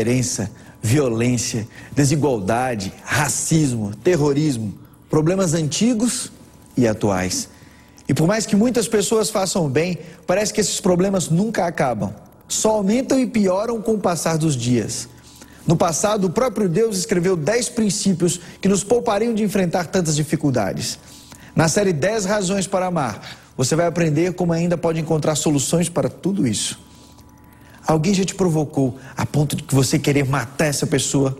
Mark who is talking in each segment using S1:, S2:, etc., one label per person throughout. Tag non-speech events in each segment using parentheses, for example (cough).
S1: Fome, indiferença, violência, desigualdade, racismo, terrorismo, problemas antigos e atuais. E por mais que muitas pessoas façam bem, parece que esses problemas nunca acabam. Só aumentam e pioram com o passar dos dias. No passado, o próprio Deus escreveu dez princípios que nos poupariam de enfrentar tantas dificuldades. Na série 10 Razões para Amar, você vai aprender como ainda pode encontrar soluções para tudo isso. Alguém já te provocou a ponto de você querer matar essa pessoa?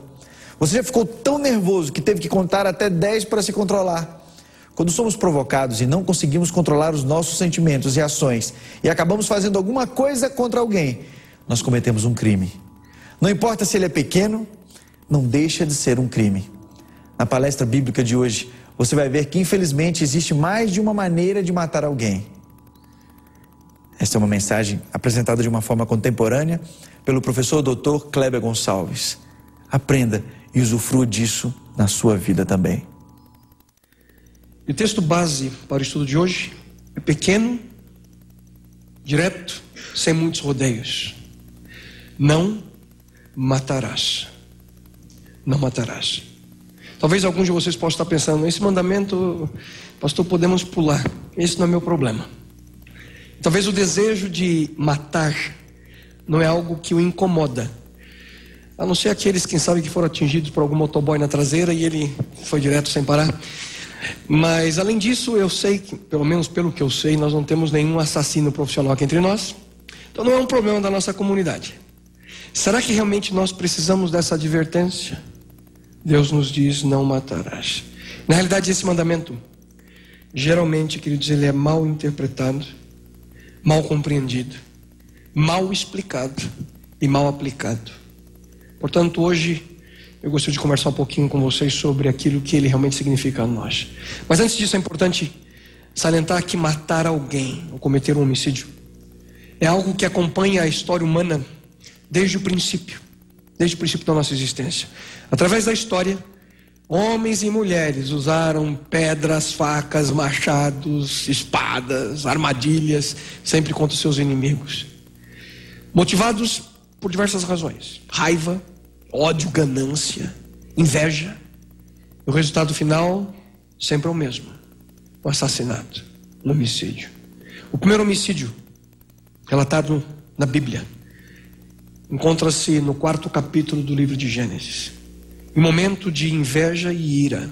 S1: Você já ficou tão nervoso que teve que contar até 10 para se controlar? Quando somos provocados e não conseguimos controlar os nossos sentimentos e ações e acabamos fazendo alguma coisa contra alguém, nós cometemos um crime. Não importa se ele é pequeno, não deixa de ser um crime. Na palestra bíblica de hoje, você vai ver que infelizmente existe mais de uma maneira de matar alguém. Esta é uma mensagem apresentada de uma forma contemporânea pelo professor Dr. Kleber Gonçalves. Aprenda e usufrua disso na sua vida também.
S2: O texto base para o estudo de hoje é pequeno, direto, sem muitos rodeios. Não matarás. Não matarás. Talvez alguns de vocês possam estar pensando, esse mandamento, pastor, podemos pular. Esse não é meu problema. Talvez o desejo de matar não é algo que o incomoda. A não ser aqueles, quem sabe, que foram atingidos por algum motoboy na traseira e ele foi direto sem parar. Mas além disso, eu sei que, pelo menos pelo que eu sei, nós não temos nenhum assassino profissional aqui entre nós. Então não é um problema da nossa comunidade. Será que realmente nós precisamos dessa advertência? Deus nos diz: não matarás. Na realidade, esse mandamento, geralmente, queridos, ele é mal interpretado, mal compreendido, mal explicado e mal aplicado. Portanto, hoje eu gostaria de conversar um pouquinho com vocês sobre aquilo que ele realmente significa a nós. Mas antes disso, é importante salientar que matar alguém ou cometer um homicídio é algo que acompanha a história humana desde o princípio, desde o princípio da nossa existência. Através da história, homens e mulheres usaram pedras, facas, machados, espadas, armadilhas, sempre contra os seus inimigos. Motivados por diversas razões: raiva, ódio, ganância, inveja. O resultado final sempre é o mesmo: o assassinato, o homicídio. O primeiro homicídio relatado na Bíblia encontra-se no quarto capítulo do livro de Gênesis. Em momento de inveja e ira,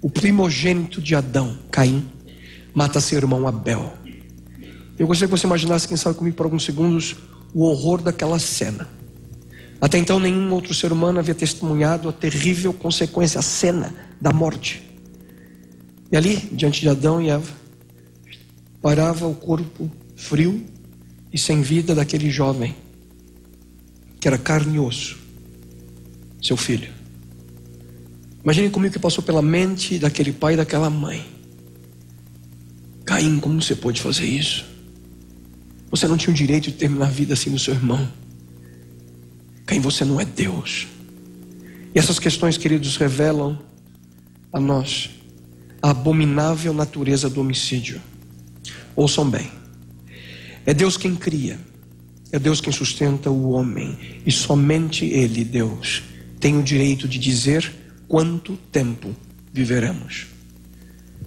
S2: o primogênito de Adão, Caim, mata seu irmão Abel. Eu gostaria que você imaginasse, quem sabe comigo por alguns segundos, o horror daquela cena. Até então, nenhum outro ser humano havia testemunhado a terrível consequência, a cena da morte. E ali, diante de Adão e Eva, parava o corpo frio e sem vida daquele jovem, que era carne e osso, seu filho. Imagine comigo que passou pela mente daquele pai e daquela mãe. Caim, como você pode fazer isso? Você não tinha o direito de terminar a vida assim do seu irmão. Quem você não é Deus. E essas questões, queridos, revelam a nós a abominável natureza do homicídio. Ouçam bem. É Deus quem cria, é Deus quem sustenta o homem, e somente Ele, Deus, tem o direito de dizer quanto tempo viveremos.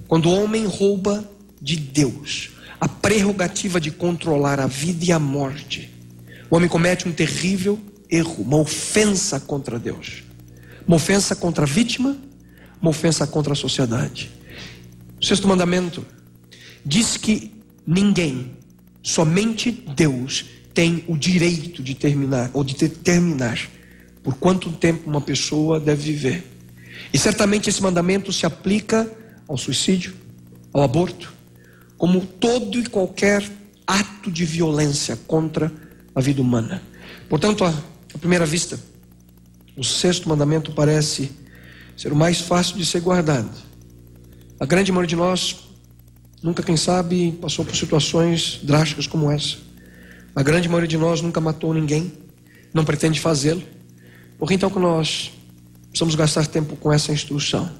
S2: Quando o homem rouba de Deus a prerrogativa de controlar a vida e a morte, o homem comete um terrível erro, uma ofensa contra Deus, uma ofensa contra a vítima, uma ofensa contra a sociedade. O sexto mandamento diz que ninguém, somente Deus, tem o direito de terminar ou de determinar por quanto tempo uma pessoa deve viver. E certamente esse mandamento se aplica ao suicídio, ao aborto, como todo e qualquer ato de violência contra a vida humana. Portanto, à primeira vista, o sexto mandamento parece ser o mais fácil de ser guardado. A grande maioria de nós nunca, quem sabe, passou por situações drásticas como essa. A grande maioria de nós nunca matou ninguém, não pretende fazê-lo. Por que então que nós precisamos gastar tempo com essa instrução?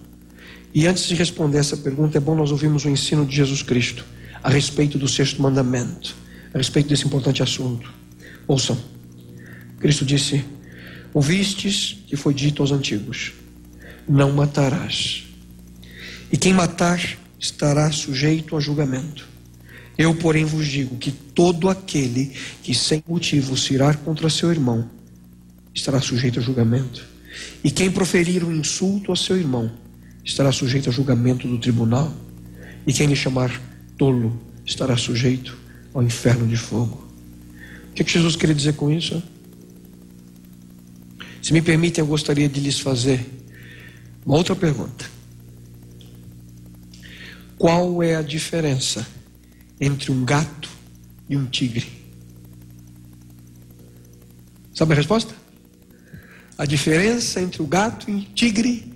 S2: E antes de responder essa pergunta, é bom nós ouvirmos o ensino de Jesus Cristo a respeito do sexto mandamento, a respeito desse importante assunto. Ouçam. Cristo disse: Ouvistes que foi dito aos antigos: Não matarás. E quem matar estará sujeito a julgamento. Eu, porém, vos digo que todo aquele que sem motivo se irá contra seu irmão estará sujeito a julgamento. E quem proferir um insulto a seu irmão estará sujeito a julgamento do tribunal. E quem lhe chamar tolo estará sujeito ao inferno de fogo. O que, é que Jesus queria dizer com isso? Se me permitem, eu gostaria de lhes fazer uma outra pergunta. Qual é a diferença entre um gato e um tigre? Sabe a resposta? A diferença entre o gato e o tigre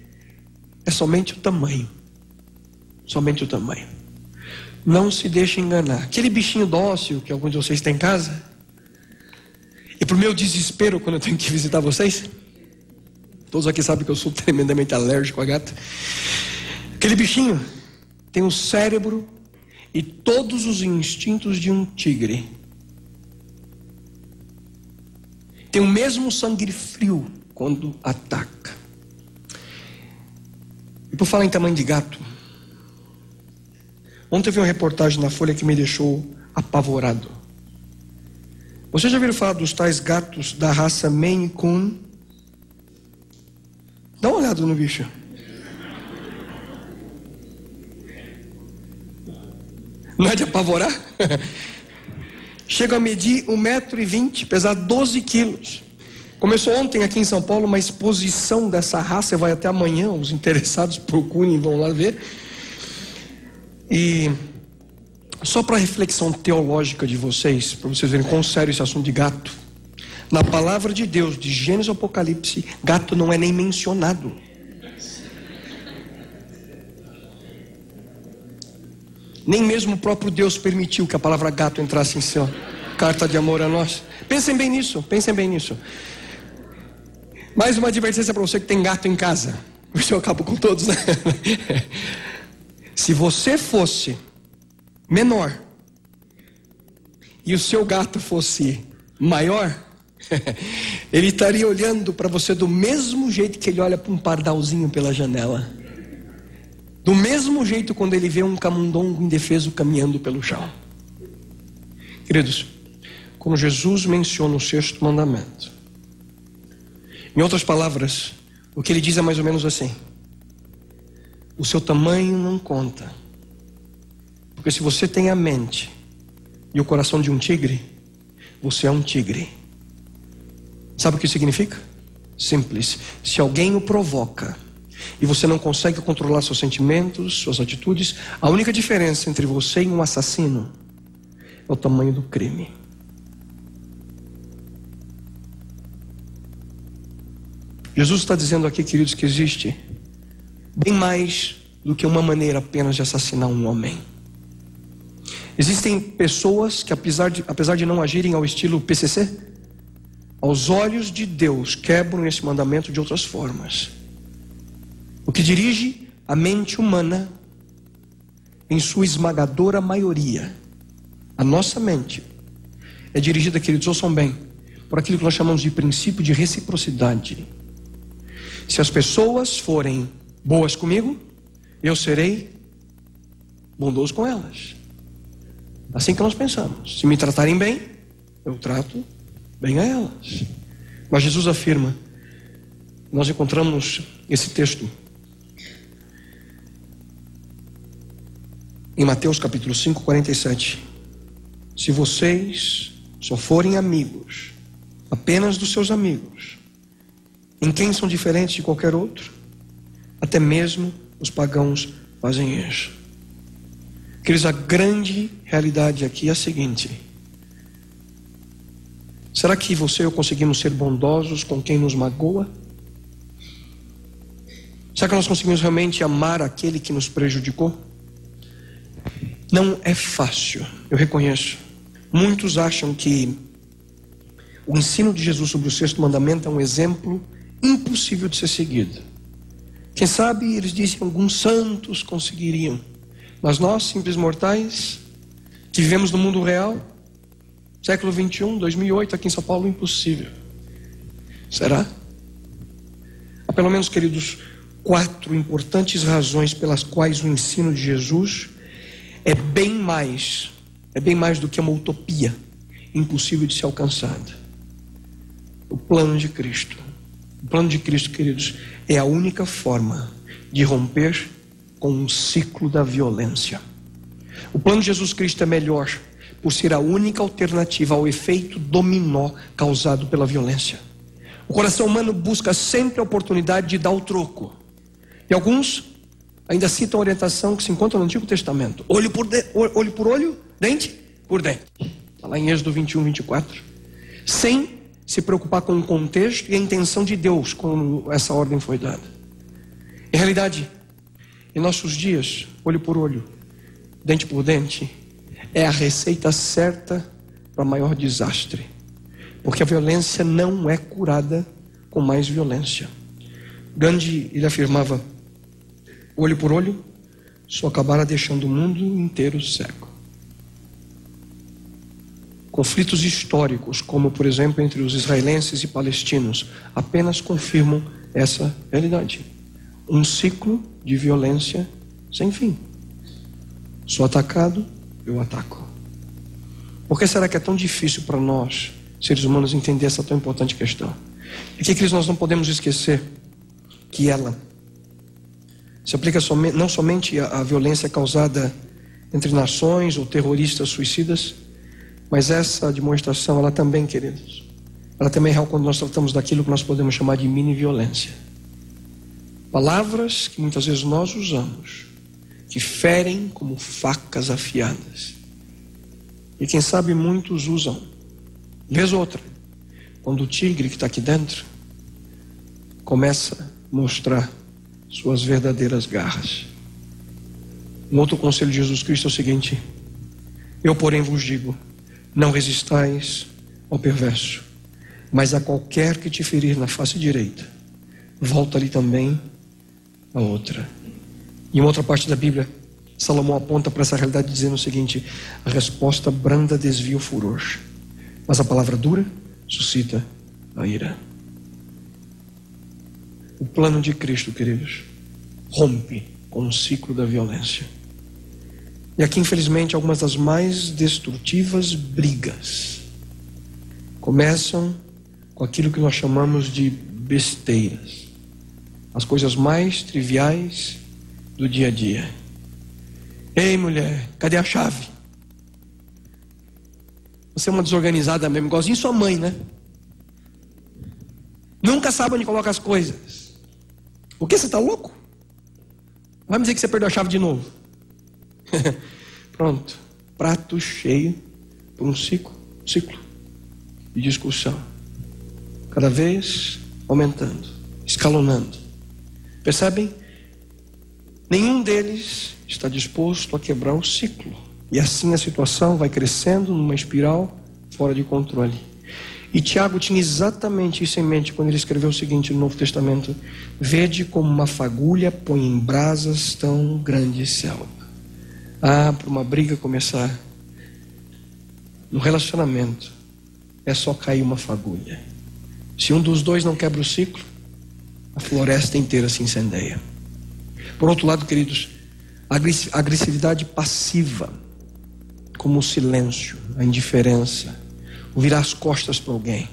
S2: é somente o tamanho. Somente o tamanho. Não se deixe enganar. Aquele bichinho dócil que alguns de vocês têm em casa. E para o meu desespero, quando eu tenho que visitar vocês, todos aqui sabem que eu sou (laughs) tremendamente alérgico a gato. Aquele bichinho tem o cérebro e todos os instintos de um tigre. Tem o mesmo sangue frio quando ataca. E por falar em tamanho de gato, ontem eu vi uma reportagem na Folha que me deixou apavorado. Você já viram falar dos tais gatos da raça Maine Coon? Dá uma olhada no bicho. Não é de apavorar? (laughs) Chega a medir 1,20m, pesar 12 quilos. Começou ontem aqui em São Paulo uma exposição dessa raça, vai até amanhã, os interessados procurem vão lá ver. E só para reflexão teológica de vocês, para vocês verem quão sério esse assunto de gato. Na palavra de Deus, de Gênesis Apocalipse, gato não é nem mencionado. Nem mesmo o próprio Deus permitiu que a palavra gato entrasse em sua carta de amor a nós. Pensem bem nisso, pensem bem nisso. Mais uma advertência para você que tem gato em casa. (laughs) Hoje eu acabo com todos, né? (laughs) Se você fosse menor e o seu gato fosse maior, (laughs) ele estaria olhando para você do mesmo jeito que ele olha para um pardalzinho pela janela. Do mesmo jeito quando ele vê um camundongo indefeso caminhando pelo chão. Queridos, quando Jesus menciona o sexto mandamento, em outras palavras, o que ele diz é mais ou menos assim: o seu tamanho não conta. Porque se você tem a mente e o coração de um tigre, você é um tigre. Sabe o que significa? Simples. Se alguém o provoca e você não consegue controlar seus sentimentos, suas atitudes, a única diferença entre você e um assassino é o tamanho do crime. Jesus está dizendo aqui, queridos, que existe bem mais do que uma maneira apenas de assassinar um homem. Existem pessoas que, apesar de, apesar de não agirem ao estilo PCC, aos olhos de Deus quebram esse mandamento de outras formas. O que dirige a mente humana, em sua esmagadora maioria, a nossa mente, é dirigida, queridos, ouçam bem, por aquilo que nós chamamos de princípio de reciprocidade. Se as pessoas forem boas comigo, eu serei bondoso com elas. Assim que nós pensamos. Se me tratarem bem, eu trato bem a elas. Mas Jesus afirma, nós encontramos esse texto em Mateus capítulo 5, 47. Se vocês só forem amigos, apenas dos seus amigos, em quem são diferentes de qualquer outro. Até mesmo os pagãos fazem isso. Queridos, a grande realidade aqui é a seguinte: será que você e eu conseguimos ser bondosos com quem nos magoa? Será que nós conseguimos realmente amar aquele que nos prejudicou? Não é fácil, eu reconheço. Muitos acham que o ensino de Jesus sobre o sexto mandamento é um exemplo impossível de ser seguido. Quem sabe eles dizem alguns santos conseguiriam, mas nós, simples mortais, que vivemos no mundo real, século 21, 2008, aqui em São Paulo, impossível. Será? Há pelo menos, queridos, quatro importantes razões pelas quais o ensino de Jesus é bem mais, é bem mais do que uma utopia impossível de ser alcançada. O plano de Cristo. O plano de Cristo, queridos, é a única forma de romper com o ciclo da violência. O plano de Jesus Cristo é melhor por ser a única alternativa ao efeito dominó causado pela violência. O coração humano busca sempre a oportunidade de dar o troco. E alguns ainda citam a orientação que se encontra no Antigo Testamento: olho por, de, olho, por olho, dente por dente. Está lá em Êxodo 21, 24. Sem se preocupar com o contexto e a intenção de Deus quando essa ordem foi dada. Em realidade, em nossos dias, olho por olho, dente por dente, é a receita certa para maior desastre. Porque a violência não é curada com mais violência. Gandhi ele afirmava olho por olho, só acabará deixando o mundo inteiro cego. Conflitos históricos, como por exemplo entre os israelenses e palestinos, apenas confirmam essa realidade. Um ciclo de violência sem fim. Sou atacado, eu ataco. Por que será que é tão difícil para nós, seres humanos, entender essa tão importante questão? E que, nós não podemos esquecer que ela se aplica não somente à violência causada entre nações ou terroristas suicidas, mas essa demonstração, ela também, queridos, ela também é real quando nós tratamos daquilo que nós podemos chamar de mini-violência. Palavras que muitas vezes nós usamos, que ferem como facas afiadas. E quem sabe muitos usam. Vez outra, quando o tigre que está aqui dentro começa a mostrar suas verdadeiras garras. Um outro conselho de Jesus Cristo é o seguinte: Eu, porém, vos digo: não resistais ao perverso, mas a qualquer que te ferir na face direita, volta-lhe também a outra. Em outra parte da Bíblia, Salomão aponta para essa realidade dizendo o seguinte: a resposta branda desvia o furor, mas a palavra dura suscita a ira. O plano de Cristo, queridos, rompe com o ciclo da violência. E aqui, infelizmente, algumas das mais destrutivas brigas começam com aquilo que nós chamamos de besteiras, as coisas mais triviais do dia a dia. Ei, mulher, cadê a chave? Você é uma desorganizada mesmo, igualzinho sua mãe, né? Nunca sabe onde coloca as coisas. O que você está louco? Vai me dizer que você perdeu a chave de novo. (laughs) Pronto. Prato cheio por um ciclo, ciclo de discussão. Cada vez aumentando, escalonando. Percebem? Nenhum deles está disposto a quebrar o ciclo. E assim a situação vai crescendo numa espiral fora de controle. E Tiago tinha exatamente isso em mente quando ele escreveu o seguinte no Novo Testamento: Vede como uma fagulha põe em brasas tão grande selva. Ah, para uma briga começar, no relacionamento, é só cair uma fagulha. Se um dos dois não quebra o ciclo, a floresta inteira se incendeia. Por outro lado, queridos, a agressividade passiva, como o silêncio, a indiferença, ou virar as costas para alguém,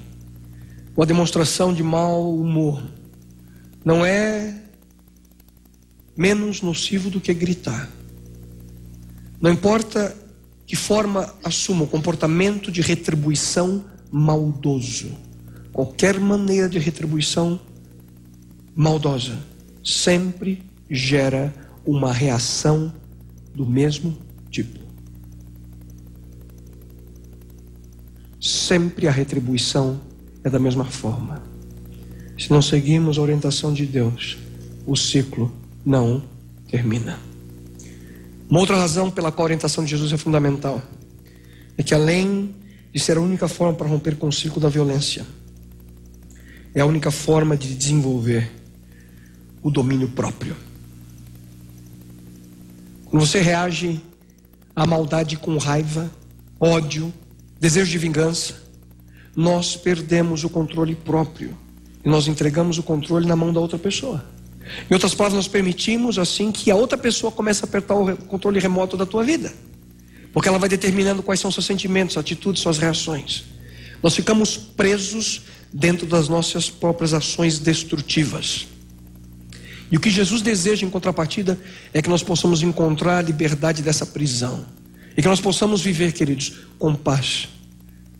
S2: ou a demonstração de mau humor, não é menos nocivo do que gritar. Não importa que forma assuma o comportamento de retribuição maldoso, qualquer maneira de retribuição maldosa sempre gera uma reação do mesmo tipo. sempre a retribuição é da mesma forma. Se não seguirmos a orientação de Deus, o ciclo não termina. Uma outra razão pela qual a orientação de Jesus é fundamental é que, além de ser a única forma para romper com o ciclo da violência, é a única forma de desenvolver o domínio próprio. Quando você reage à maldade com raiva, ódio, desejo de vingança, nós perdemos o controle próprio e nós entregamos o controle na mão da outra pessoa. Em outras palavras, nós permitimos assim que a outra pessoa comece a apertar o controle remoto da tua vida. Porque ela vai determinando quais são seus sentimentos, atitudes, suas reações. Nós ficamos presos dentro das nossas próprias ações destrutivas. E o que Jesus deseja em contrapartida é que nós possamos encontrar a liberdade dessa prisão. E que nós possamos viver, queridos, com paz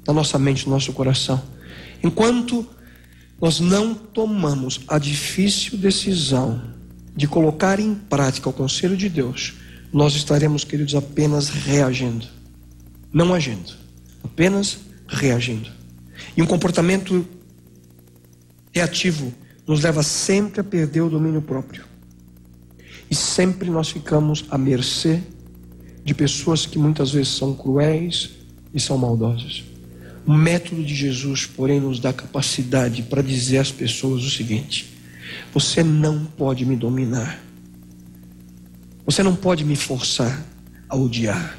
S2: na nossa mente, no nosso coração. Enquanto nós não tomamos a difícil decisão de colocar em prática o conselho de Deus, nós estaremos, queridos, apenas reagindo, não agindo, apenas reagindo. E um comportamento reativo nos leva sempre a perder o domínio próprio. E sempre nós ficamos à mercê de pessoas que muitas vezes são cruéis e são maldosas. O método de Jesus, porém, nos dá capacidade para dizer às pessoas o seguinte: você não pode me dominar. Você não pode me forçar a odiar.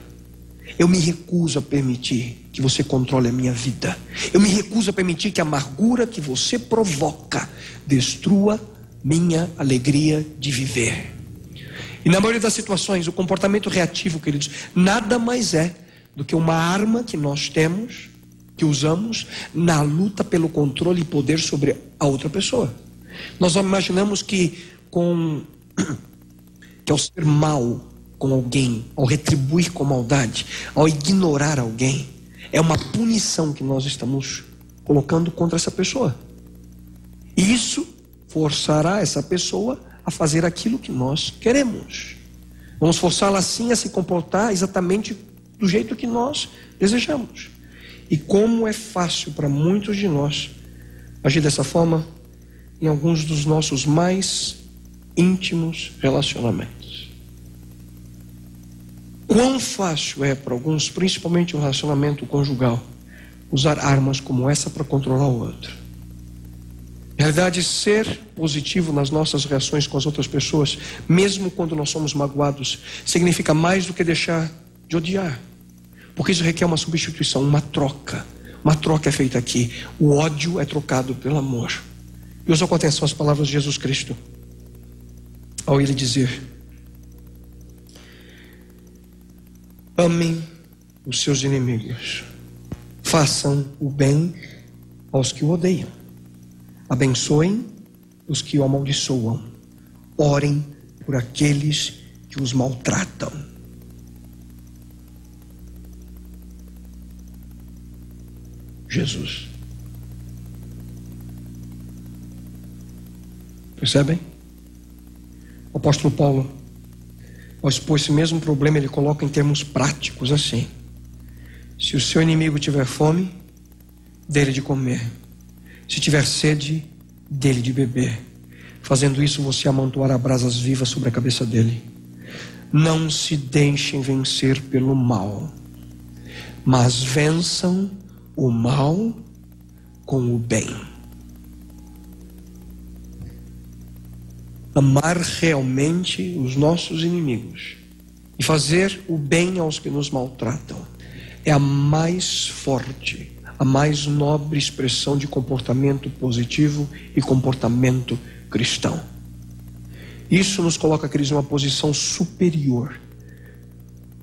S2: Eu me recuso a permitir que você controle a minha vida. Eu me recuso a permitir que a amargura que você provoca destrua minha alegria de viver. E na maioria das situações, o comportamento reativo, queridos, nada mais é do que uma arma que nós temos, que usamos na luta pelo controle e poder sobre a outra pessoa. Nós imaginamos que com (clears throat) que ao ser mal com alguém, ao retribuir com maldade, ao ignorar alguém, é uma punição que nós estamos colocando contra essa pessoa. E isso forçará essa pessoa a fazer aquilo que nós queremos. Vamos forçá-la assim a se comportar exatamente do jeito que nós desejamos. E como é fácil para muitos de nós agir dessa forma em alguns dos nossos mais íntimos relacionamentos. Quão fácil é para alguns, principalmente o relacionamento conjugal, usar armas como essa para controlar o outro. Na realidade, ser positivo nas nossas reações com as outras pessoas, mesmo quando nós somos magoados, significa mais do que deixar de odiar. Porque isso requer uma substituição, uma troca. Uma troca é feita aqui. O ódio é trocado pelo amor. E usa com atenção as palavras de Jesus Cristo. Ao ele dizer: Amem os seus inimigos. Façam o bem aos que o odeiam Abençoem os que o amaldiçoam. Orem por aqueles que os maltratam. Jesus. Percebem? O apóstolo Paulo, ao expor esse mesmo problema, ele coloca em termos práticos assim: se o seu inimigo tiver fome, dele de comer. Se tiver sede, dele de beber. Fazendo isso, você amontoará brasas vivas sobre a cabeça dele. Não se deixem vencer pelo mal, mas vençam o mal com o bem. Amar realmente os nossos inimigos e fazer o bem aos que nos maltratam é a mais forte a mais nobre expressão de comportamento positivo e comportamento cristão. Isso nos coloca, queridos, em uma posição superior.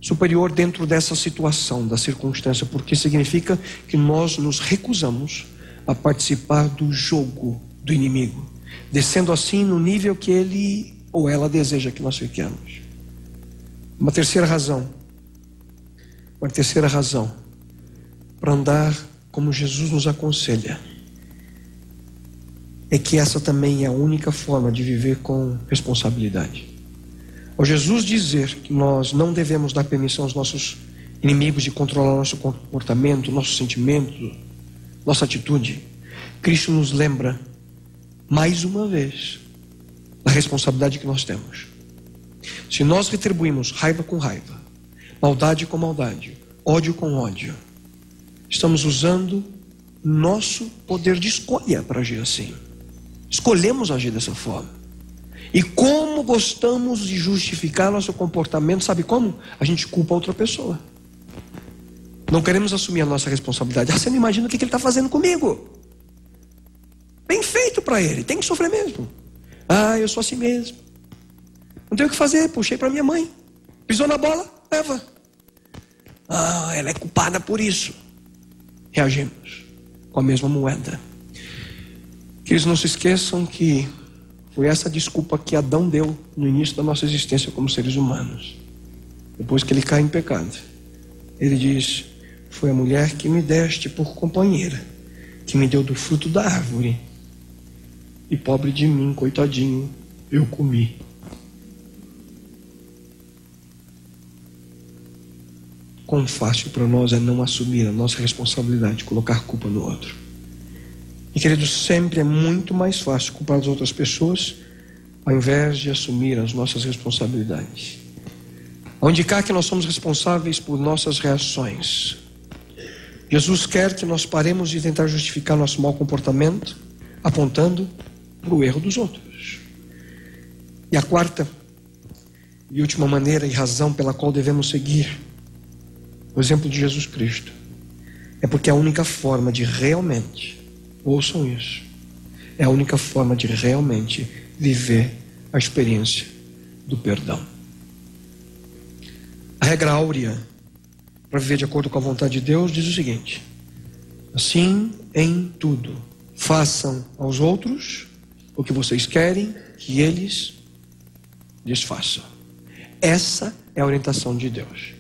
S2: Superior dentro dessa situação, da circunstância, porque significa que nós nos recusamos a participar do jogo do inimigo, descendo assim no nível que ele ou ela deseja que nós fiquemos. Uma terceira razão, uma terceira razão para andar como Jesus nos aconselha, é que essa também é a única forma de viver com responsabilidade. Ao Jesus dizer que nós não devemos dar permissão aos nossos inimigos de controlar nosso comportamento, nosso sentimento, nossa atitude, Cristo nos lembra, mais uma vez, da responsabilidade que nós temos. Se nós retribuímos raiva com raiva, maldade com maldade, ódio com ódio, estamos usando nosso poder de escolha para agir assim. Escolhemos agir dessa forma. E como gostamos de justificar nosso comportamento, sabe como? A gente culpa outra pessoa. Não queremos assumir a nossa responsabilidade. Ah, você não imagina o que ele está fazendo comigo. Bem feito para ele, tem que sofrer mesmo. Ah, eu sou assim mesmo. Não tenho o que fazer, puxei para minha mãe. Pisou na bola, leva. Ah, ela é culpada por isso. Reagimos com a mesma moeda. Que eles não se esqueçam que foi essa desculpa que Adão deu no início da nossa existência como seres humanos. Depois que ele cai em pecado. Ele diz: Foi a mulher que me deste por companheira, que me deu do fruto da árvore. E pobre de mim, coitadinho, eu comi. Quão fácil para nós é não assumir a nossa responsabilidade, colocar culpa no outro. E querido, sempre é muito mais fácil culpar as outras pessoas ao invés de assumir as nossas responsabilidades. Ao indicar que nós somos responsáveis por nossas reações. Jesus quer que nós paremos de tentar justificar nosso mau comportamento apontando para o erro dos outros. E a quarta e última maneira e razão pela qual devemos seguir o exemplo de Jesus Cristo é porque é a única forma de realmente Ouçam isso. É a única forma de realmente viver a experiência do perdão. A regra áurea para viver de acordo com a vontade de Deus diz o seguinte: assim em tudo, façam aos outros o que vocês querem que eles lhes façam. Essa é a orientação de Deus.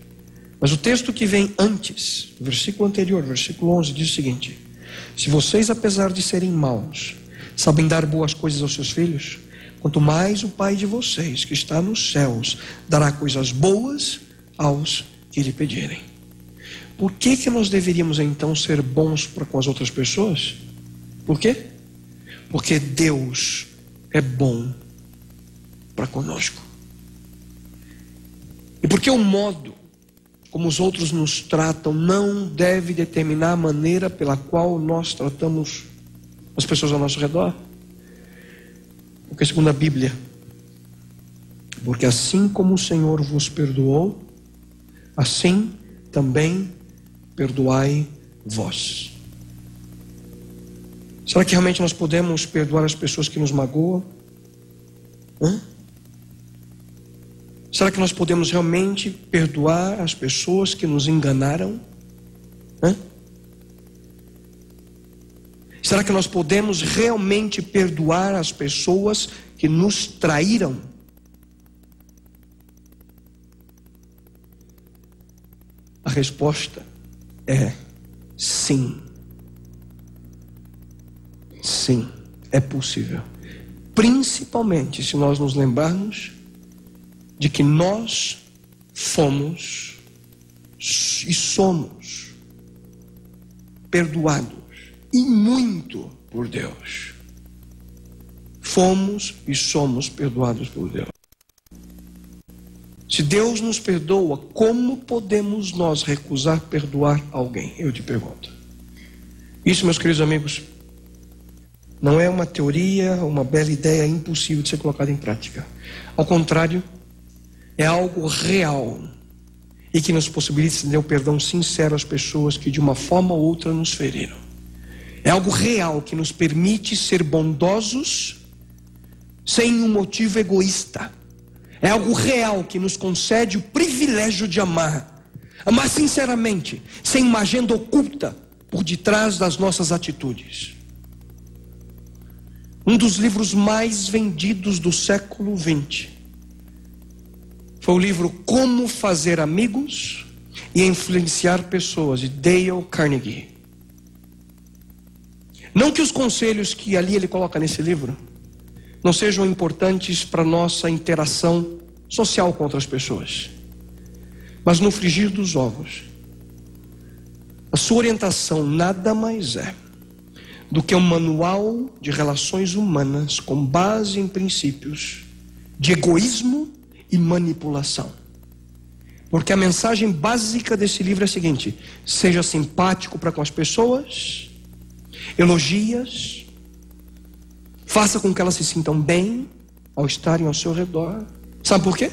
S2: Mas o texto que vem antes, o versículo anterior, versículo 11, diz o seguinte: se vocês, apesar de serem maus, sabem dar boas coisas aos seus filhos, quanto mais o Pai de vocês, que está nos céus, dará coisas boas aos que lhe pedirem. Por que, que nós deveríamos então ser bons para com as outras pessoas? Por quê? Porque Deus é bom para conosco. E porque o modo como os outros nos tratam, não deve determinar a maneira pela qual nós tratamos as pessoas ao nosso redor. Porque, segundo a Bíblia, porque assim como o Senhor vos perdoou, assim também perdoai vós. Será que realmente nós podemos perdoar as pessoas que nos magoam? Hã? Será que nós podemos realmente perdoar as pessoas que nos enganaram? Hã? Será que nós podemos realmente perdoar as pessoas que nos traíram? A resposta é sim. Sim, é possível. Principalmente se nós nos lembrarmos de que nós fomos e somos perdoados e muito por Deus. Fomos e somos perdoados por Deus. Se Deus nos perdoa, como podemos nós recusar perdoar alguém? Eu te pergunto. Isso, meus queridos amigos, não é uma teoria, uma bela ideia impossível de ser colocada em prática. Ao contrário, é algo real e que nos possibilita estender o perdão sincero às pessoas que de uma forma ou outra nos feriram. É algo real que nos permite ser bondosos sem um motivo egoísta. É algo real que nos concede o privilégio de amar. Amar sinceramente, sem uma agenda oculta por detrás das nossas atitudes. Um dos livros mais vendidos do século XX foi o livro Como Fazer Amigos e Influenciar Pessoas, de Dale Carnegie. Não que os conselhos que ali ele coloca nesse livro não sejam importantes para nossa interação social com outras pessoas, mas no frigir dos ovos, a sua orientação nada mais é do que um manual de relações humanas com base em princípios de egoísmo e manipulação. Porque a mensagem básica desse livro é a seguinte: seja simpático para com as pessoas, elogias, faça com que elas se sintam bem ao estarem ao seu redor. Sabe por quê?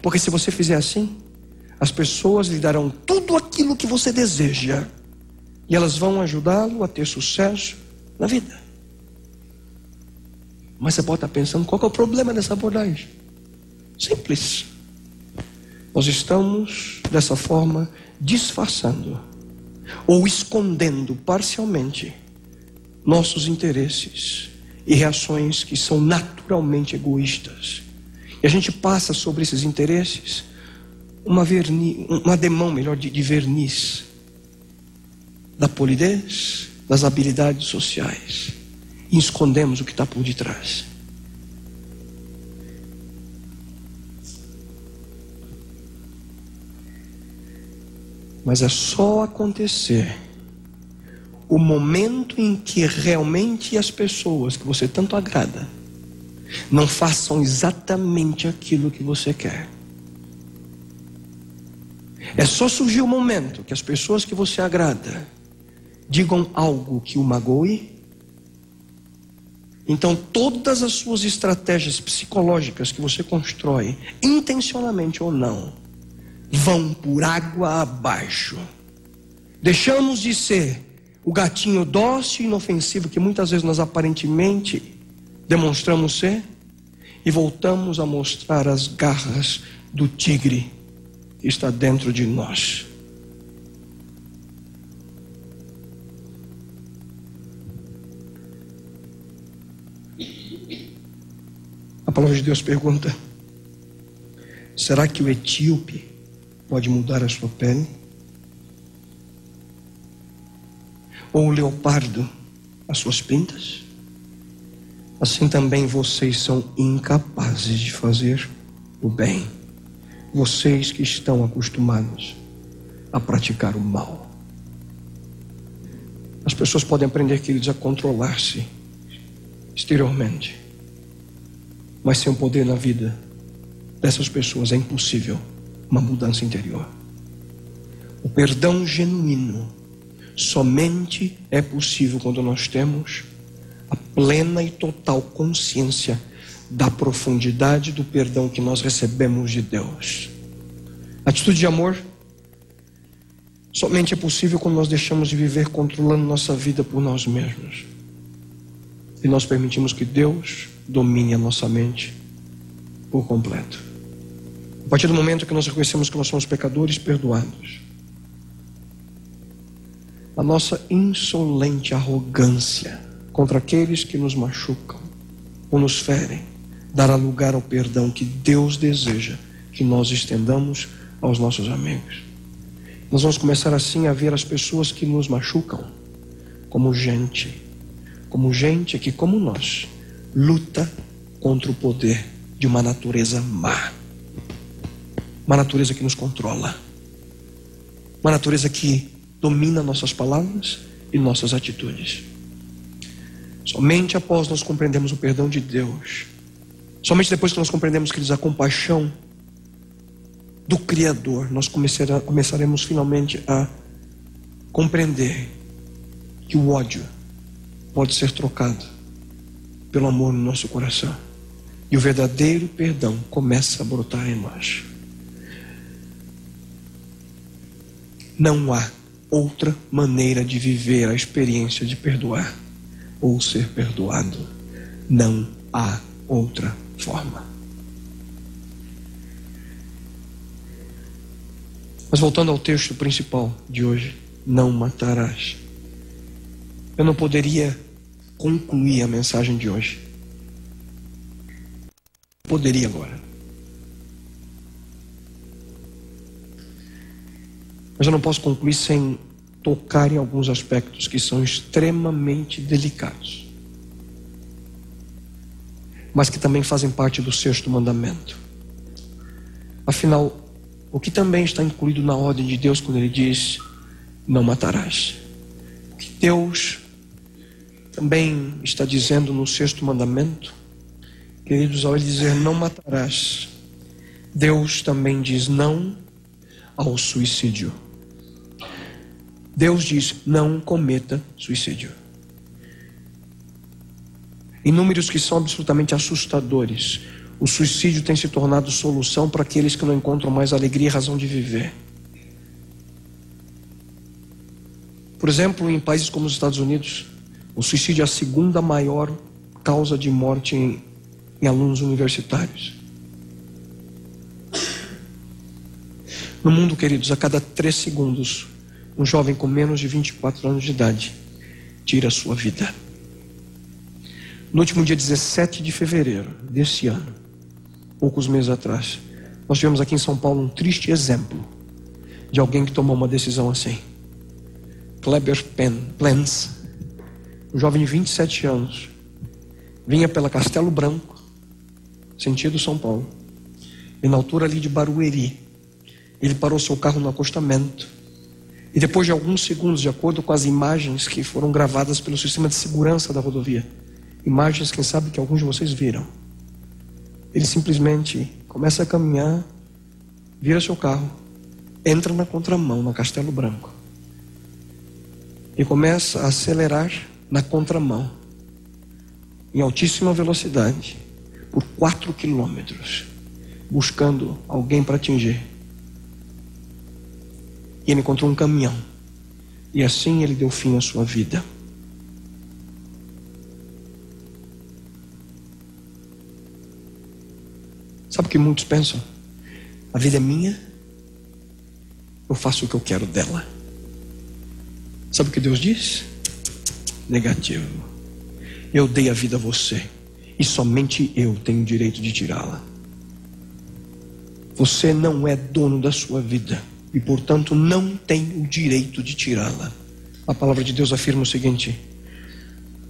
S2: Porque se você fizer assim, as pessoas lhe darão tudo aquilo que você deseja e elas vão ajudá-lo a ter sucesso na vida. Mas você pode estar pensando, qual é o problema dessa abordagem? Simples. Nós estamos, dessa forma, disfarçando ou escondendo parcialmente nossos interesses e reações que são naturalmente egoístas. E a gente passa sobre esses interesses uma, verni, uma demão, melhor, de, de verniz da polidez, das habilidades sociais e escondemos o que está por detrás. Mas é só acontecer o momento em que realmente as pessoas que você tanto agrada não façam exatamente aquilo que você quer. É só surgir o momento que as pessoas que você agrada digam algo que o magoe. Então, todas as suas estratégias psicológicas que você constrói, intencionalmente ou não, vão por água abaixo. Deixamos de ser o gatinho dócil e inofensivo que muitas vezes nós aparentemente demonstramos ser e voltamos a mostrar as garras do tigre que está dentro de nós. A palavra de Deus pergunta: será que o etíope pode mudar a sua pele? Ou o leopardo as suas pintas? Assim também vocês são incapazes de fazer o bem. Vocês que estão acostumados a praticar o mal. As pessoas podem aprender, queridos, a controlar-se exteriormente. Mas sem o poder na vida dessas pessoas é impossível uma mudança interior. O perdão genuíno somente é possível quando nós temos a plena e total consciência da profundidade do perdão que nós recebemos de Deus. Atitude de amor somente é possível quando nós deixamos de viver controlando nossa vida por nós mesmos. E nós permitimos que Deus domine a nossa mente por completo. A partir do momento que nós reconhecemos que nós somos pecadores perdoados, a nossa insolente arrogância contra aqueles que nos machucam ou nos ferem dará lugar ao perdão que Deus deseja que nós estendamos aos nossos amigos. Nós vamos começar assim a ver as pessoas que nos machucam como gente, como gente que, como nós, luta contra o poder de uma natureza má, uma natureza que nos controla, uma natureza que domina nossas palavras e nossas atitudes. Somente após nós compreendermos o perdão de Deus, Somente depois que nós compreendemos, queridos, a compaixão do Criador, nós começaremos finalmente a compreender que o ódio pode ser trocado pelo amor no nosso coração. E o verdadeiro perdão começa a brotar em nós. Não há outra maneira de viver a experiência de perdoar ou ser perdoado. Não há outra forma. Mas voltando ao texto principal de hoje, não matarás. Eu não poderia concluir a mensagem de hoje. Poderia agora. Mas eu não posso concluir sem tocar em alguns aspectos que são extremamente delicados mas que também fazem parte do sexto mandamento. Afinal, o que também está incluído na ordem de Deus quando ele diz: Não matarás? O que Deus também está dizendo no sexto mandamento, queridos, ao ele dizer: Não matarás, Deus também diz não ao suicídio. Deus diz: Não cometa suicídio em números que são absolutamente assustadores. O suicídio tem se tornado solução para aqueles que não encontram mais alegria e razão de viver. Por exemplo, em países como os Estados Unidos, o suicídio é a segunda maior causa de morte em, em alunos universitários. No mundo, queridos, a cada três segundos, um jovem com menos de 24 anos de idade tira a sua vida. No último dia 17 de fevereiro desse ano, poucos meses atrás, nós tivemos aqui em São Paulo um triste exemplo de alguém que tomou uma decisão assim. Kleber Pen, Plens, um jovem de 27 anos, vinha pela Castelo Branco, sentido São Paulo, e na altura ali de Barueri, ele parou seu carro no acostamento. E depois de alguns segundos, de acordo com as imagens que foram gravadas pelo sistema de segurança da rodovia, imagens, quem sabe, que alguns de vocês viram, ele simplesmente começa a caminhar, vira seu carro, entra na contramão, na Castelo Branco, e começa a acelerar na contramão, em altíssima velocidade, por 4 quilômetros, buscando alguém para atingir. E ele encontrou um caminhão. E assim ele deu fim à sua vida. Sabe o que muitos pensam? A vida é minha, eu faço o que eu quero dela. Sabe o que Deus diz? Negativo. Eu dei a vida a você e somente eu tenho o direito de tirá-la. Você não é dono da sua vida e, portanto, não tem o direito de tirá-la. A palavra de Deus afirma o seguinte: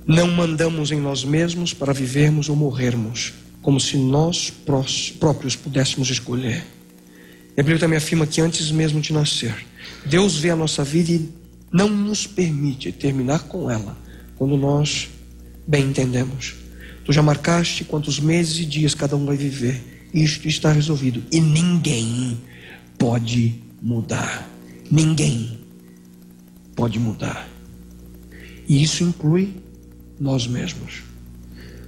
S2: Não mandamos em nós mesmos para vivermos ou morrermos, como se nós próprios pudéssemos escolher. E a também afirma que antes mesmo de nascer, Deus vê a nossa vida e não nos permite terminar com ela quando nós bem entendemos. Tu já marcaste quantos meses e dias cada um vai viver. Isto está resolvido. E ninguém pode mudar. Ninguém pode mudar. E isso inclui nós mesmos.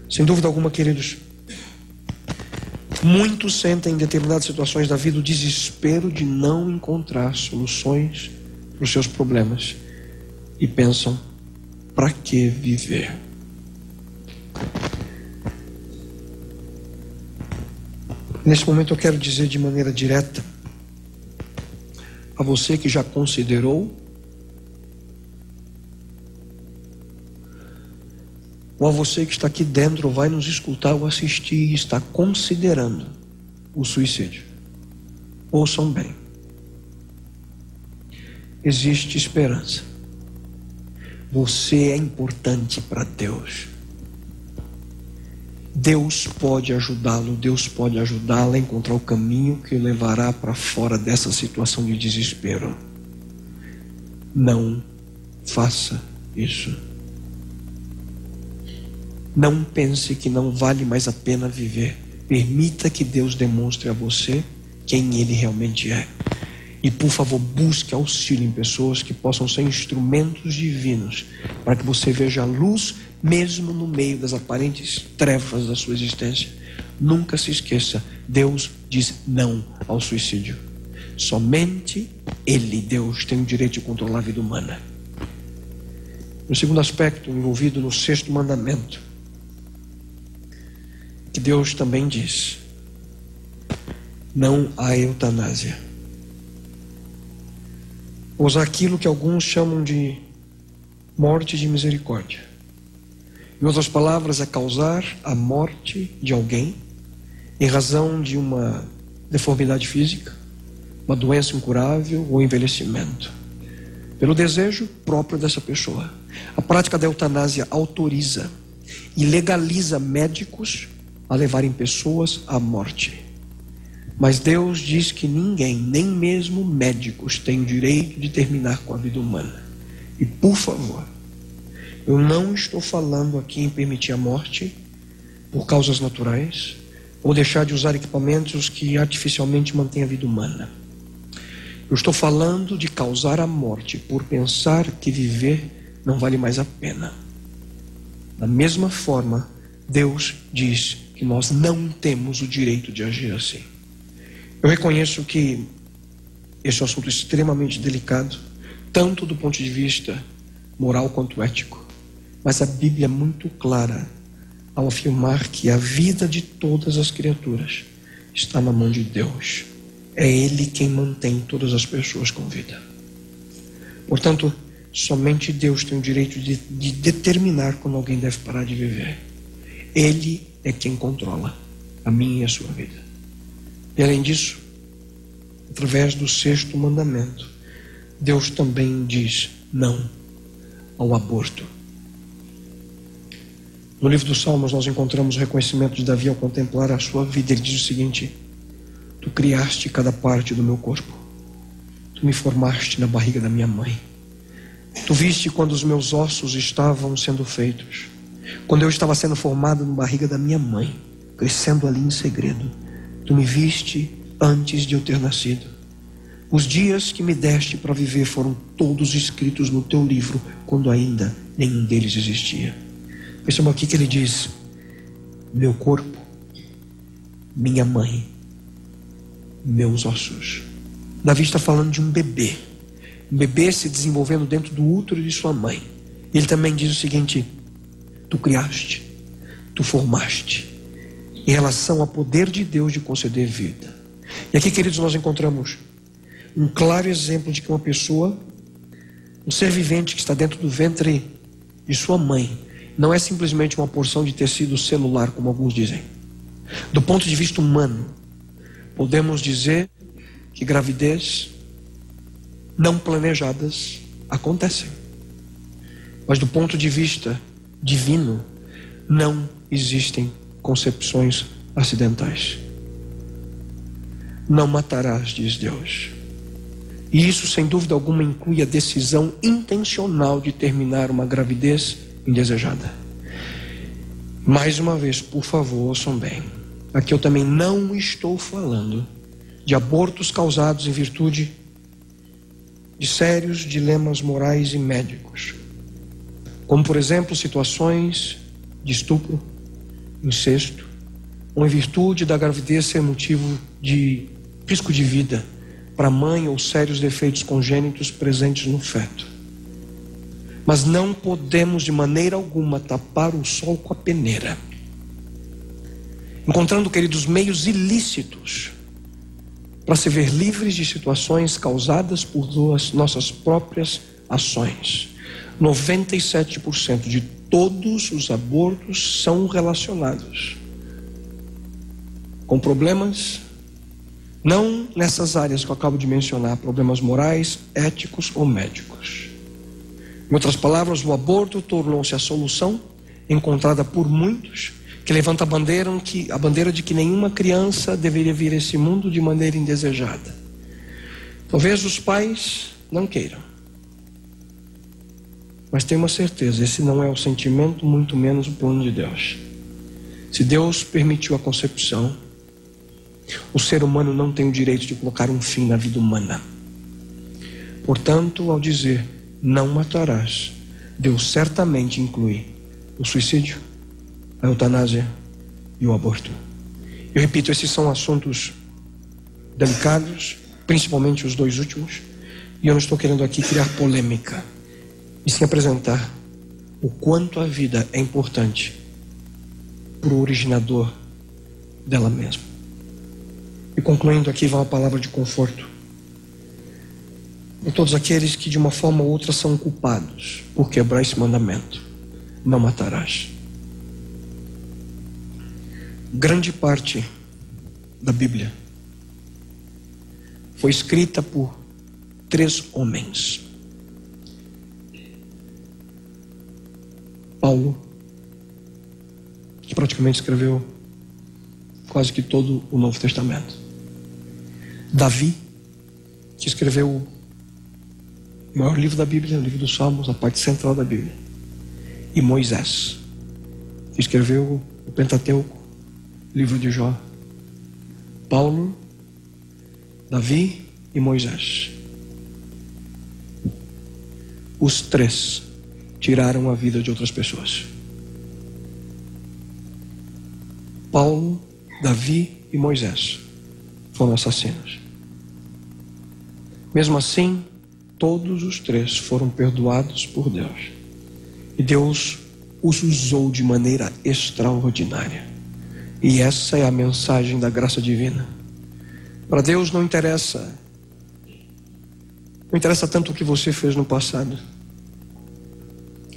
S2: Sem dúvida alguma, queridos, muitos sentem em determinadas situações da vida o desespero de não encontrar soluções para os seus problemas e pensam: para que viver? Nesse momento eu quero dizer de maneira direta a você que já considerou ou a você que está aqui dentro, vai nos escutar ou assistir e está considerando o suicídio. Ouçam bem. Existe esperança. Você é importante para Deus. Deus pode ajudá-lo, Deus pode ajudá-la a encontrar o caminho que o levará para fora dessa situação de desespero. Não faça isso. Não pense que não vale mais a pena viver. Permita que Deus demonstre a você quem Ele realmente é. E por favor, busque auxílio em pessoas que possam ser instrumentos divinos para que você veja a luz mesmo no meio das aparentes trevas da sua existência. Nunca se esqueça: Deus diz não ao suicídio. Somente Ele, Deus, tem o direito de controlar a vida humana. No segundo aspecto, envolvido no sexto mandamento, que Deus também diz: não há eutanásia. Usar aquilo que alguns chamam de morte de misericórdia. Em outras palavras, é causar a morte de alguém em razão de uma deformidade física, uma doença incurável ou envelhecimento, pelo desejo próprio dessa pessoa. A prática da eutanásia autoriza e legaliza médicos a levarem pessoas à morte. Mas Deus diz que ninguém, nem mesmo médicos, tem o direito de terminar com a vida humana. E por favor, eu não estou falando aqui em permitir a morte por causas naturais ou deixar de usar equipamentos que artificialmente mantêm a vida humana. Eu estou falando de causar a morte por pensar que viver não vale mais a pena. Da mesma forma, Deus diz que nós não temos o direito de agir assim. Eu reconheço que esse é um assunto extremamente delicado, tanto do ponto de vista moral quanto ético. Mas a Bíblia é muito clara ao afirmar que a vida de todas as criaturas está na mão de Deus. É Ele quem mantém todas as pessoas com vida. Portanto, somente Deus tem o direito de, de determinar quando alguém deve parar de viver. Ele é quem controla a minha e a sua vida. E além disso, através do sexto mandamento, Deus também diz não ao aborto. No livro dos Salmos, nós encontramos o reconhecimento de Davi ao contemplar a sua vida. Ele diz o seguinte: Tu criaste cada parte do meu corpo, tu me formaste na barriga da minha mãe. Tu viste quando os meus ossos estavam sendo feitos, quando eu estava sendo formado na barriga da minha mãe, crescendo ali em segredo. Tu me viste antes de eu ter nascido. Os dias que me deste para viver foram todos escritos no teu livro, quando ainda nenhum deles existia. Perceba aqui que ele diz: Meu corpo, minha mãe, meus ossos. Davi está falando de um bebê, um bebê se desenvolvendo dentro do útero de sua mãe. Ele também diz o seguinte: Tu criaste, tu formaste, em relação ao poder de Deus de conceder vida. E aqui, queridos, nós encontramos um claro exemplo de que uma pessoa, um ser vivente que está dentro do ventre de sua mãe, não é simplesmente uma porção de tecido celular, como alguns dizem. Do ponto de vista humano, podemos dizer que gravidez não planejadas acontecem. Mas do ponto de vista divino, não existem concepções acidentais. Não matarás, diz Deus. E isso, sem dúvida alguma, inclui a decisão intencional de terminar uma gravidez indesejada. Mais uma vez, por favor, ouçam bem. Aqui eu também não estou falando de abortos causados em virtude de sérios dilemas morais e médicos, como, por exemplo, situações de estupro, incesto, ou em virtude da gravidez ser motivo de risco de vida para a mãe ou sérios defeitos congênitos presentes no feto. Mas não podemos de maneira alguma tapar o sol com a peneira. Encontrando, queridos, meios ilícitos para se ver livres de situações causadas por nossas próprias ações. 97% de todos os abortos são relacionados com problemas, não nessas áreas que eu acabo de mencionar, problemas morais, éticos ou médicos. Em outras palavras, o aborto tornou-se a solução encontrada por muitos que levanta a bandeira, que, a bandeira de que nenhuma criança deveria vir a esse mundo de maneira indesejada. Talvez os pais não queiram. Mas tenho uma certeza, esse não é o sentimento, muito menos o plano de Deus. Se Deus permitiu a concepção, o ser humano não tem o direito de colocar um fim na vida humana. Portanto, ao dizer não matarás, Deus certamente inclui o suicídio, a eutanásia e o aborto. Eu repito, esses são assuntos delicados, principalmente os dois últimos, e eu não estou querendo aqui criar polêmica, e sim apresentar o quanto a vida é importante para o originador dela mesma. E concluindo aqui, vai uma palavra de conforto a todos aqueles que de uma forma ou outra são culpados por quebrar esse mandamento: não matarás. Grande parte da Bíblia foi escrita por três homens: Paulo, que praticamente escreveu quase que todo o Novo Testamento, Davi, que escreveu o maior livro da Bíblia, o livro dos Salmos, a parte central da Bíblia. E Moisés, escreveu o Pentateuco, livro de Jó. Paulo, Davi e Moisés. Os três tiraram a vida de outras pessoas. Paulo, Davi e Moisés foram assassinos. Mesmo assim, todos os três foram perdoados por Deus. E Deus os usou de maneira extraordinária. E essa é a mensagem da graça divina. Para Deus não interessa, não interessa tanto o que você fez no passado,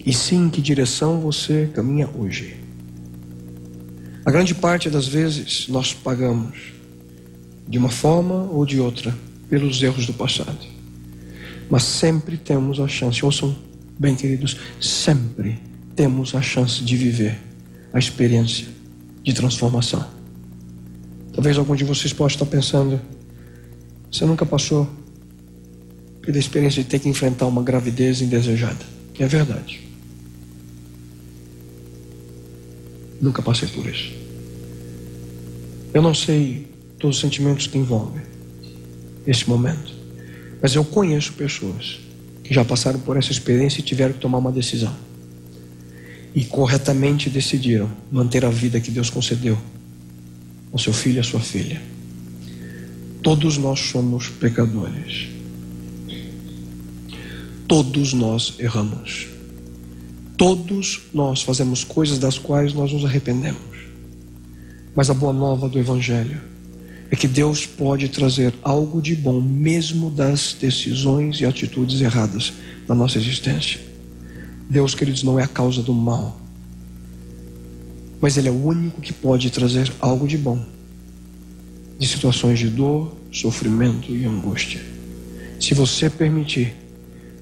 S2: e sim em que direção você caminha hoje. A grande parte das vezes nós pagamos, de uma forma ou de outra, pelos erros do passado. Mas sempre temos a chance, ouçam bem, queridos, sempre temos a chance de viver a experiência de transformação. Talvez algum de vocês possa estar pensando: você nunca passou pela experiência de ter que enfrentar uma gravidez indesejada. É verdade. Nunca passei por isso. Eu não sei todos os sentimentos que envolvem esse momento, mas eu conheço pessoas que já passaram por essa experiência e tiveram que tomar uma decisão e corretamente decidiram manter a vida que Deus concedeu ao seu filho e à sua filha. Todos nós somos pecadores. Todos nós erramos. Todos nós fazemos coisas das quais nós nos arrependemos. Mas a boa nova do Evangelho é que Deus pode trazer algo de bom, mesmo das decisões e atitudes erradas da nossa existência. Deus, queridos, não é a causa do mal, mas Ele é o único que pode trazer algo de bom de situações de dor, sofrimento e angústia. Se você permitir,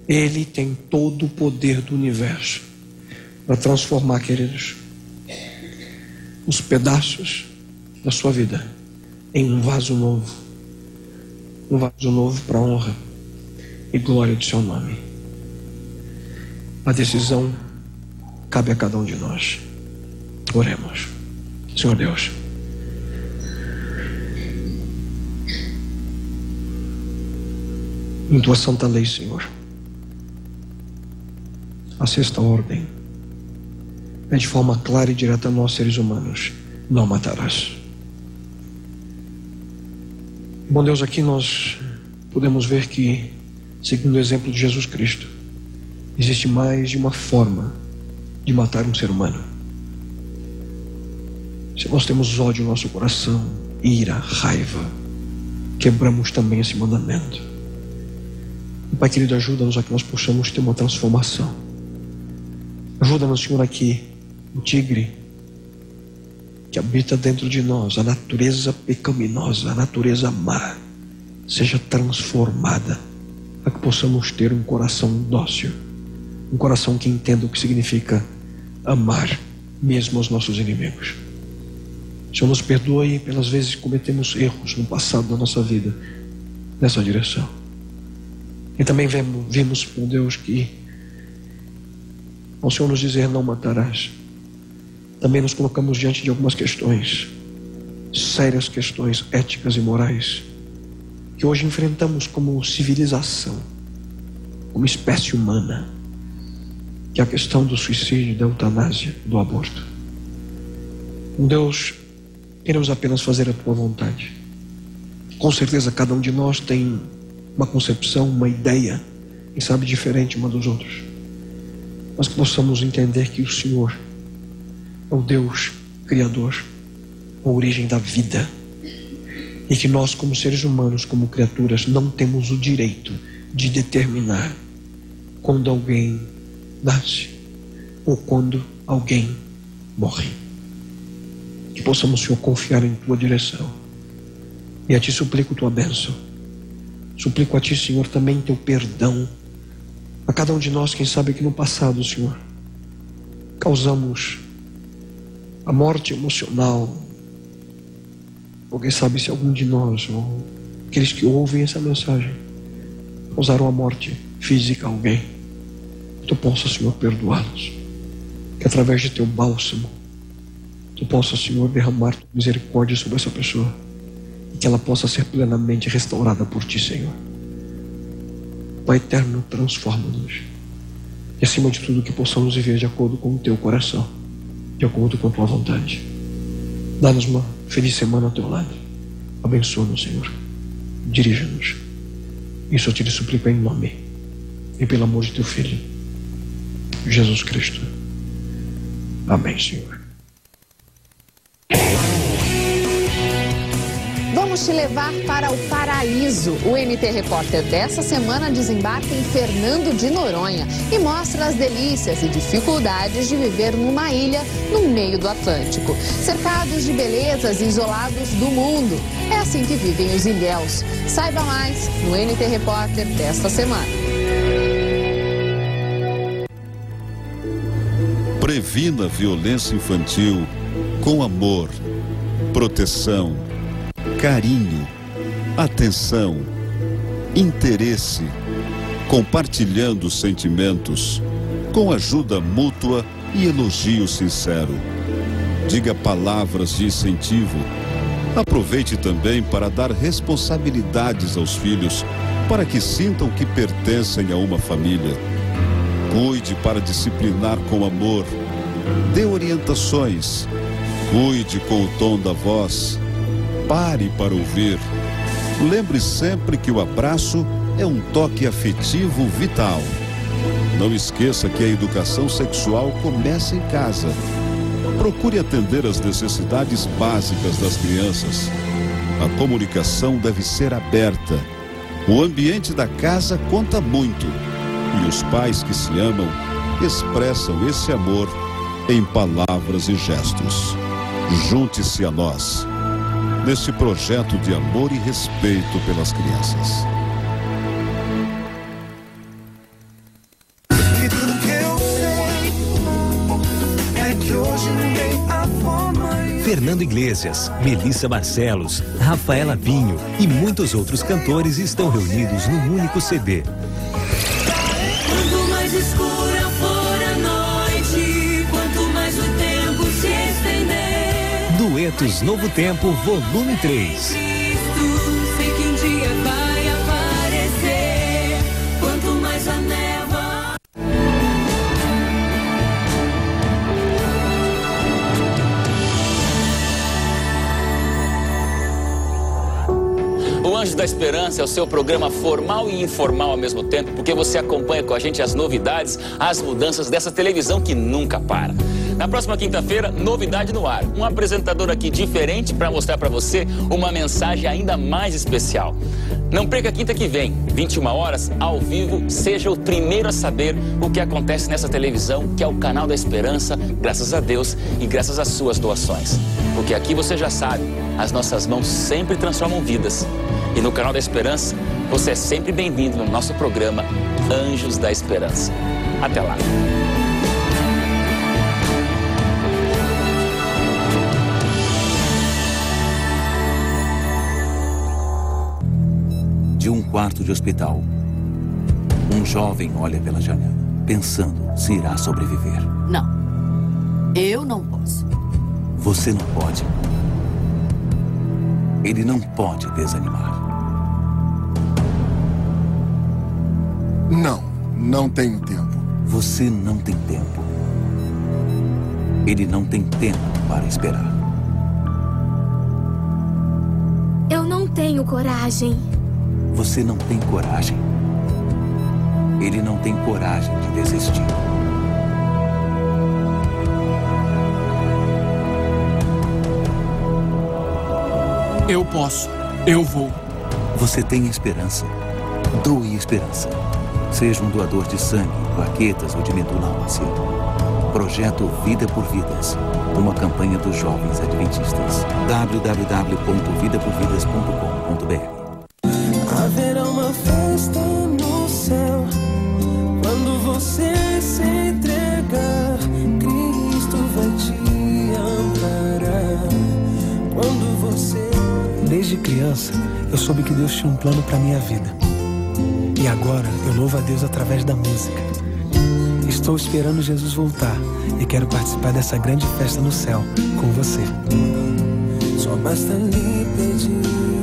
S2: Ele tem todo o poder do universo para transformar, queridos, os pedaços da sua vida em um vaso novo um vaso novo para honra e glória do seu nome. A decisão cabe a cada um de nós. Oremos. Senhor Deus. Em tua santa lei, Senhor, a sexta ordem é de forma clara e direta a nós, seres humanos: não matarás. Bom Deus, aqui nós podemos ver que, segundo o exemplo de Jesus Cristo, Existe mais de uma forma de matar um ser humano. Se nós temos ódio no nosso coração, ira, raiva, quebramos também esse mandamento. Pai querido, ajuda-nos a que nós possamos ter uma transformação. Ajuda-nos, Senhor, aqui, o tigre que habita dentro de nós, a natureza pecaminosa, a natureza má, seja transformada, a que possamos ter um coração dócil um coração que entenda o que significa amar mesmo os nossos inimigos. Senhor, nos perdoe pelas vezes que cometemos erros no passado da nossa vida nessa direção. E também vemos, vimos, meu Deus, que ao Senhor nos dizer não matarás, também nos colocamos diante de algumas questões, sérias questões éticas e morais, que hoje enfrentamos como civilização, como espécie humana que é a questão do suicídio, da eutanásia, do aborto. Com Deus, queremos apenas fazer a tua vontade. Com certeza, cada um de nós tem uma concepção, uma ideia, quem sabe diferente uma dos outros. Mas que possamos entender que o Senhor é o Deus Criador, a origem da vida. E que nós, como seres humanos, como criaturas, não temos o direito de determinar quando alguém nasce ou quando alguém morre. Que possamos, Senhor, confiar em tua direção. E a ti suplico tua bênção. Suplico a ti, Senhor, também teu perdão. A cada um de nós, quem sabe que no passado, Senhor, causamos a morte emocional. Quem sabe se algum de nós, ou aqueles que ouvem essa mensagem, causaram a morte física a alguém tu possa, Senhor, perdoá-los. Que através de teu bálsamo, tu possa, Senhor, derramar tua misericórdia sobre essa pessoa. E que ela possa ser plenamente restaurada por ti, Senhor. Pai eterno, transforma-nos. E acima de tudo, que possamos viver de acordo com o teu coração, de acordo com a tua vontade. Dá-nos uma feliz semana ao teu lado. Abençoa-nos, Senhor. Dirija-nos. Isso eu te suplico em nome e pelo amor de teu Filho. Jesus Cristo. Amém, Senhor.
S3: Vamos te levar para o paraíso. O NT Repórter dessa semana desembarca em Fernando de Noronha e mostra as delícias e dificuldades de viver numa ilha no meio do Atlântico. Cercados de belezas e isolados do mundo. É assim que vivem os ilhéus. Saiba mais no NT Repórter desta semana.
S4: Previna a violência infantil com amor, proteção carinho, atenção, interesse, compartilhando sentimentos, com ajuda mútua e elogio sincero. Diga palavras de incentivo. Aproveite também para dar responsabilidades aos filhos, para que sintam que pertencem a uma família. Cuide para disciplinar com amor. Dê orientações. Cuide com o tom da voz Pare para ouvir. Lembre sempre que o abraço é um toque afetivo vital. Não esqueça que a educação sexual começa em casa. Procure atender as necessidades básicas das crianças. A comunicação deve ser aberta. O ambiente da casa conta muito. E os pais que se amam expressam esse amor em palavras e gestos. Junte-se a nós neste projeto de amor e respeito pelas crianças.
S5: Fernando Iglesias, Melissa Barcelos, Rafaela Pinho e muitos outros cantores estão reunidos num único CD. Duetos Novo Tempo, volume 3.
S6: Cristo, sei que um dia vai aparecer. Quanto mais a névoa.
S7: O Anjo da Esperança é o seu programa formal e informal ao mesmo tempo, porque você acompanha com a gente as novidades, as mudanças dessa televisão que nunca para. Na próxima quinta-feira, novidade no ar. Um apresentador aqui diferente para mostrar para você uma mensagem ainda mais especial. Não perca quinta que vem, 21 horas, ao vivo. Seja o primeiro a saber o que acontece nessa televisão, que é o canal da Esperança, graças a Deus e graças às suas doações. Porque aqui você já sabe, as nossas mãos sempre transformam vidas. E no canal da Esperança, você é sempre bem-vindo no nosso programa Anjos da Esperança. Até lá.
S8: Quarto de hospital. Um jovem olha pela janela, pensando se irá sobreviver.
S9: Não. Eu não posso.
S8: Você não pode. Ele não pode desanimar.
S10: Não, não tenho tempo.
S8: Você não tem tempo. Ele não tem tempo para esperar.
S11: Eu não tenho coragem.
S8: Você não tem coragem. Ele não tem coragem de desistir.
S10: Eu posso. Eu vou.
S8: Você tem esperança. Doe esperança. Seja um doador de sangue, plaquetas ou de medula óssea. Projeto Vida por Vidas. Uma campanha dos jovens adventistas. www.vidaporvidas.com.br
S6: festa no céu quando você se entregar. Cristo vai te amparar. Quando você.
S12: Desde criança, eu soube que Deus tinha um plano para minha vida. E agora eu louvo a Deus através da música. Estou esperando Jesus voltar e quero participar dessa grande festa no céu com você.
S6: Só basta lhe pedir.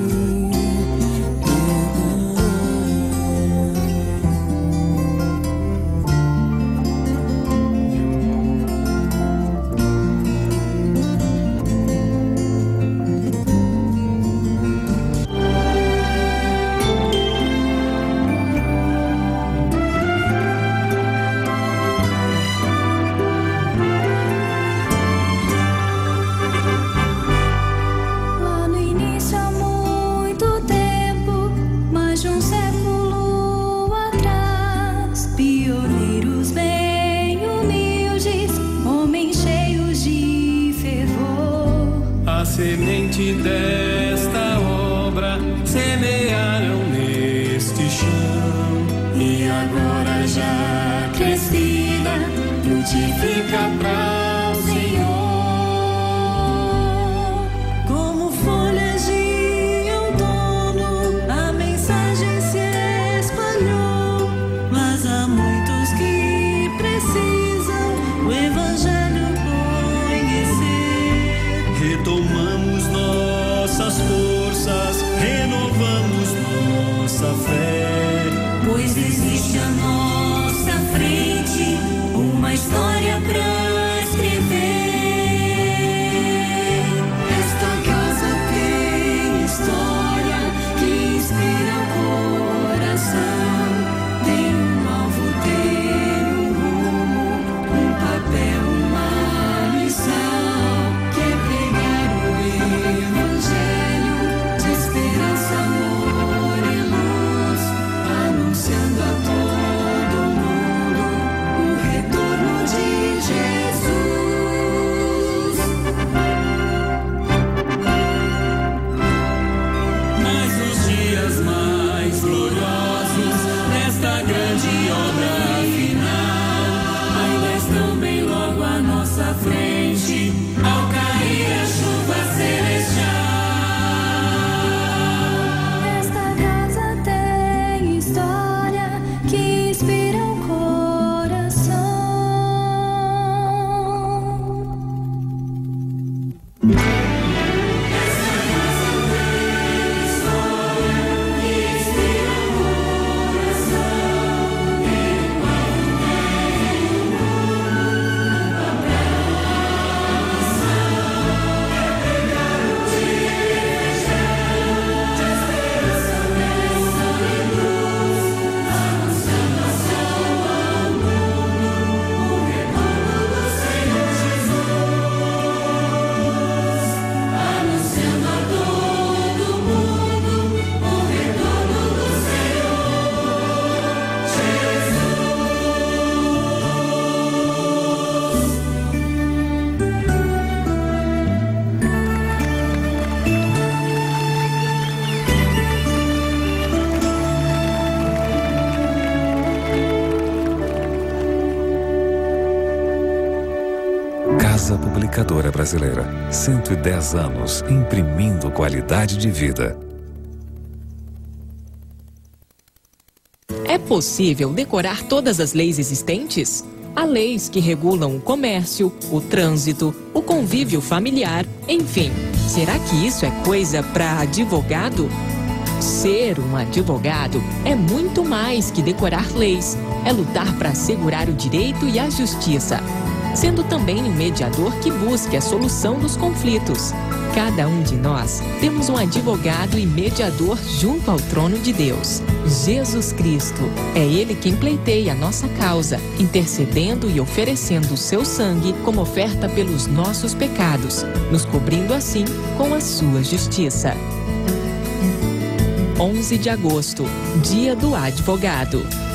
S5: Brasileira. 110 anos imprimindo qualidade de vida.
S13: É possível decorar todas as leis existentes? Há leis que regulam o comércio, o trânsito, o convívio familiar, enfim. Será que isso é coisa para advogado? Ser um advogado é muito mais que decorar leis. É lutar para assegurar o direito e a justiça, sendo também um mediador que busque a solução dos conflitos. Cada um de nós temos um advogado e mediador junto ao trono de Deus. Jesus Cristo. É Ele quem pleiteia a nossa causa, intercedendo e oferecendo o seu sangue como oferta pelos nossos pecados, nos cobrindo assim com a sua justiça. 11 de agosto, Dia do Advogado.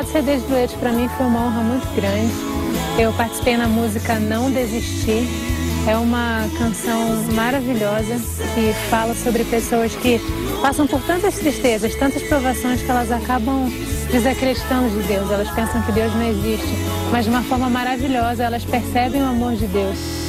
S14: Participar do CD de duetos para mim foi uma honra muito grande. Eu participei na música Não Desistir. É uma canção maravilhosa que fala sobre pessoas que passam por tantas tristezas, tantas provações que elas acabam desacreditando de Deus. Elas pensam que Deus não existe, mas de uma forma maravilhosa elas percebem o amor de Deus.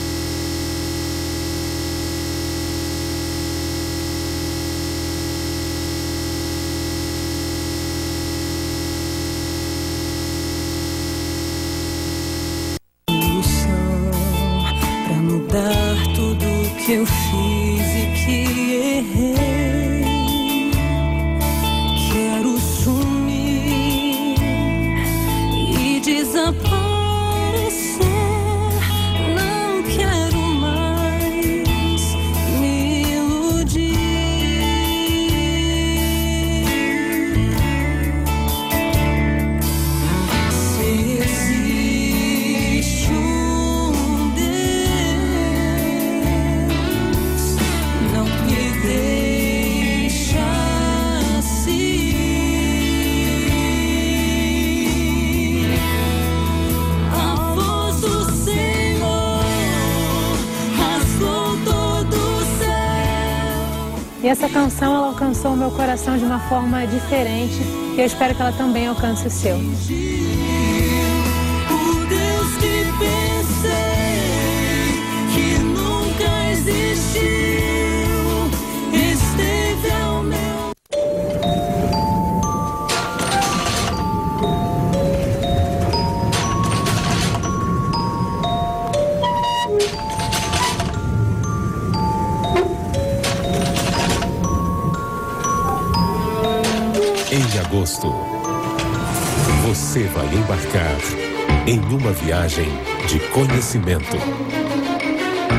S14: Meu coração de uma forma diferente e eu espero que ela também alcance o seu.
S15: Agosto, você vai embarcar em uma viagem de conhecimento.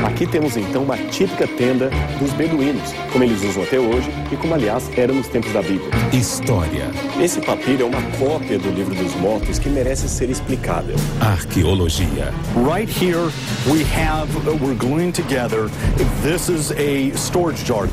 S16: Aqui temos então uma típica tenda dos beduínos, como eles usam até hoje e como aliás era nos tempos da Bíblia.
S15: História,
S16: Esse papiro é uma cópia do livro dos mortos que merece ser explicada.
S15: arqueologia,
S17: Right here, we have, we're gluing together, this is a storage jar.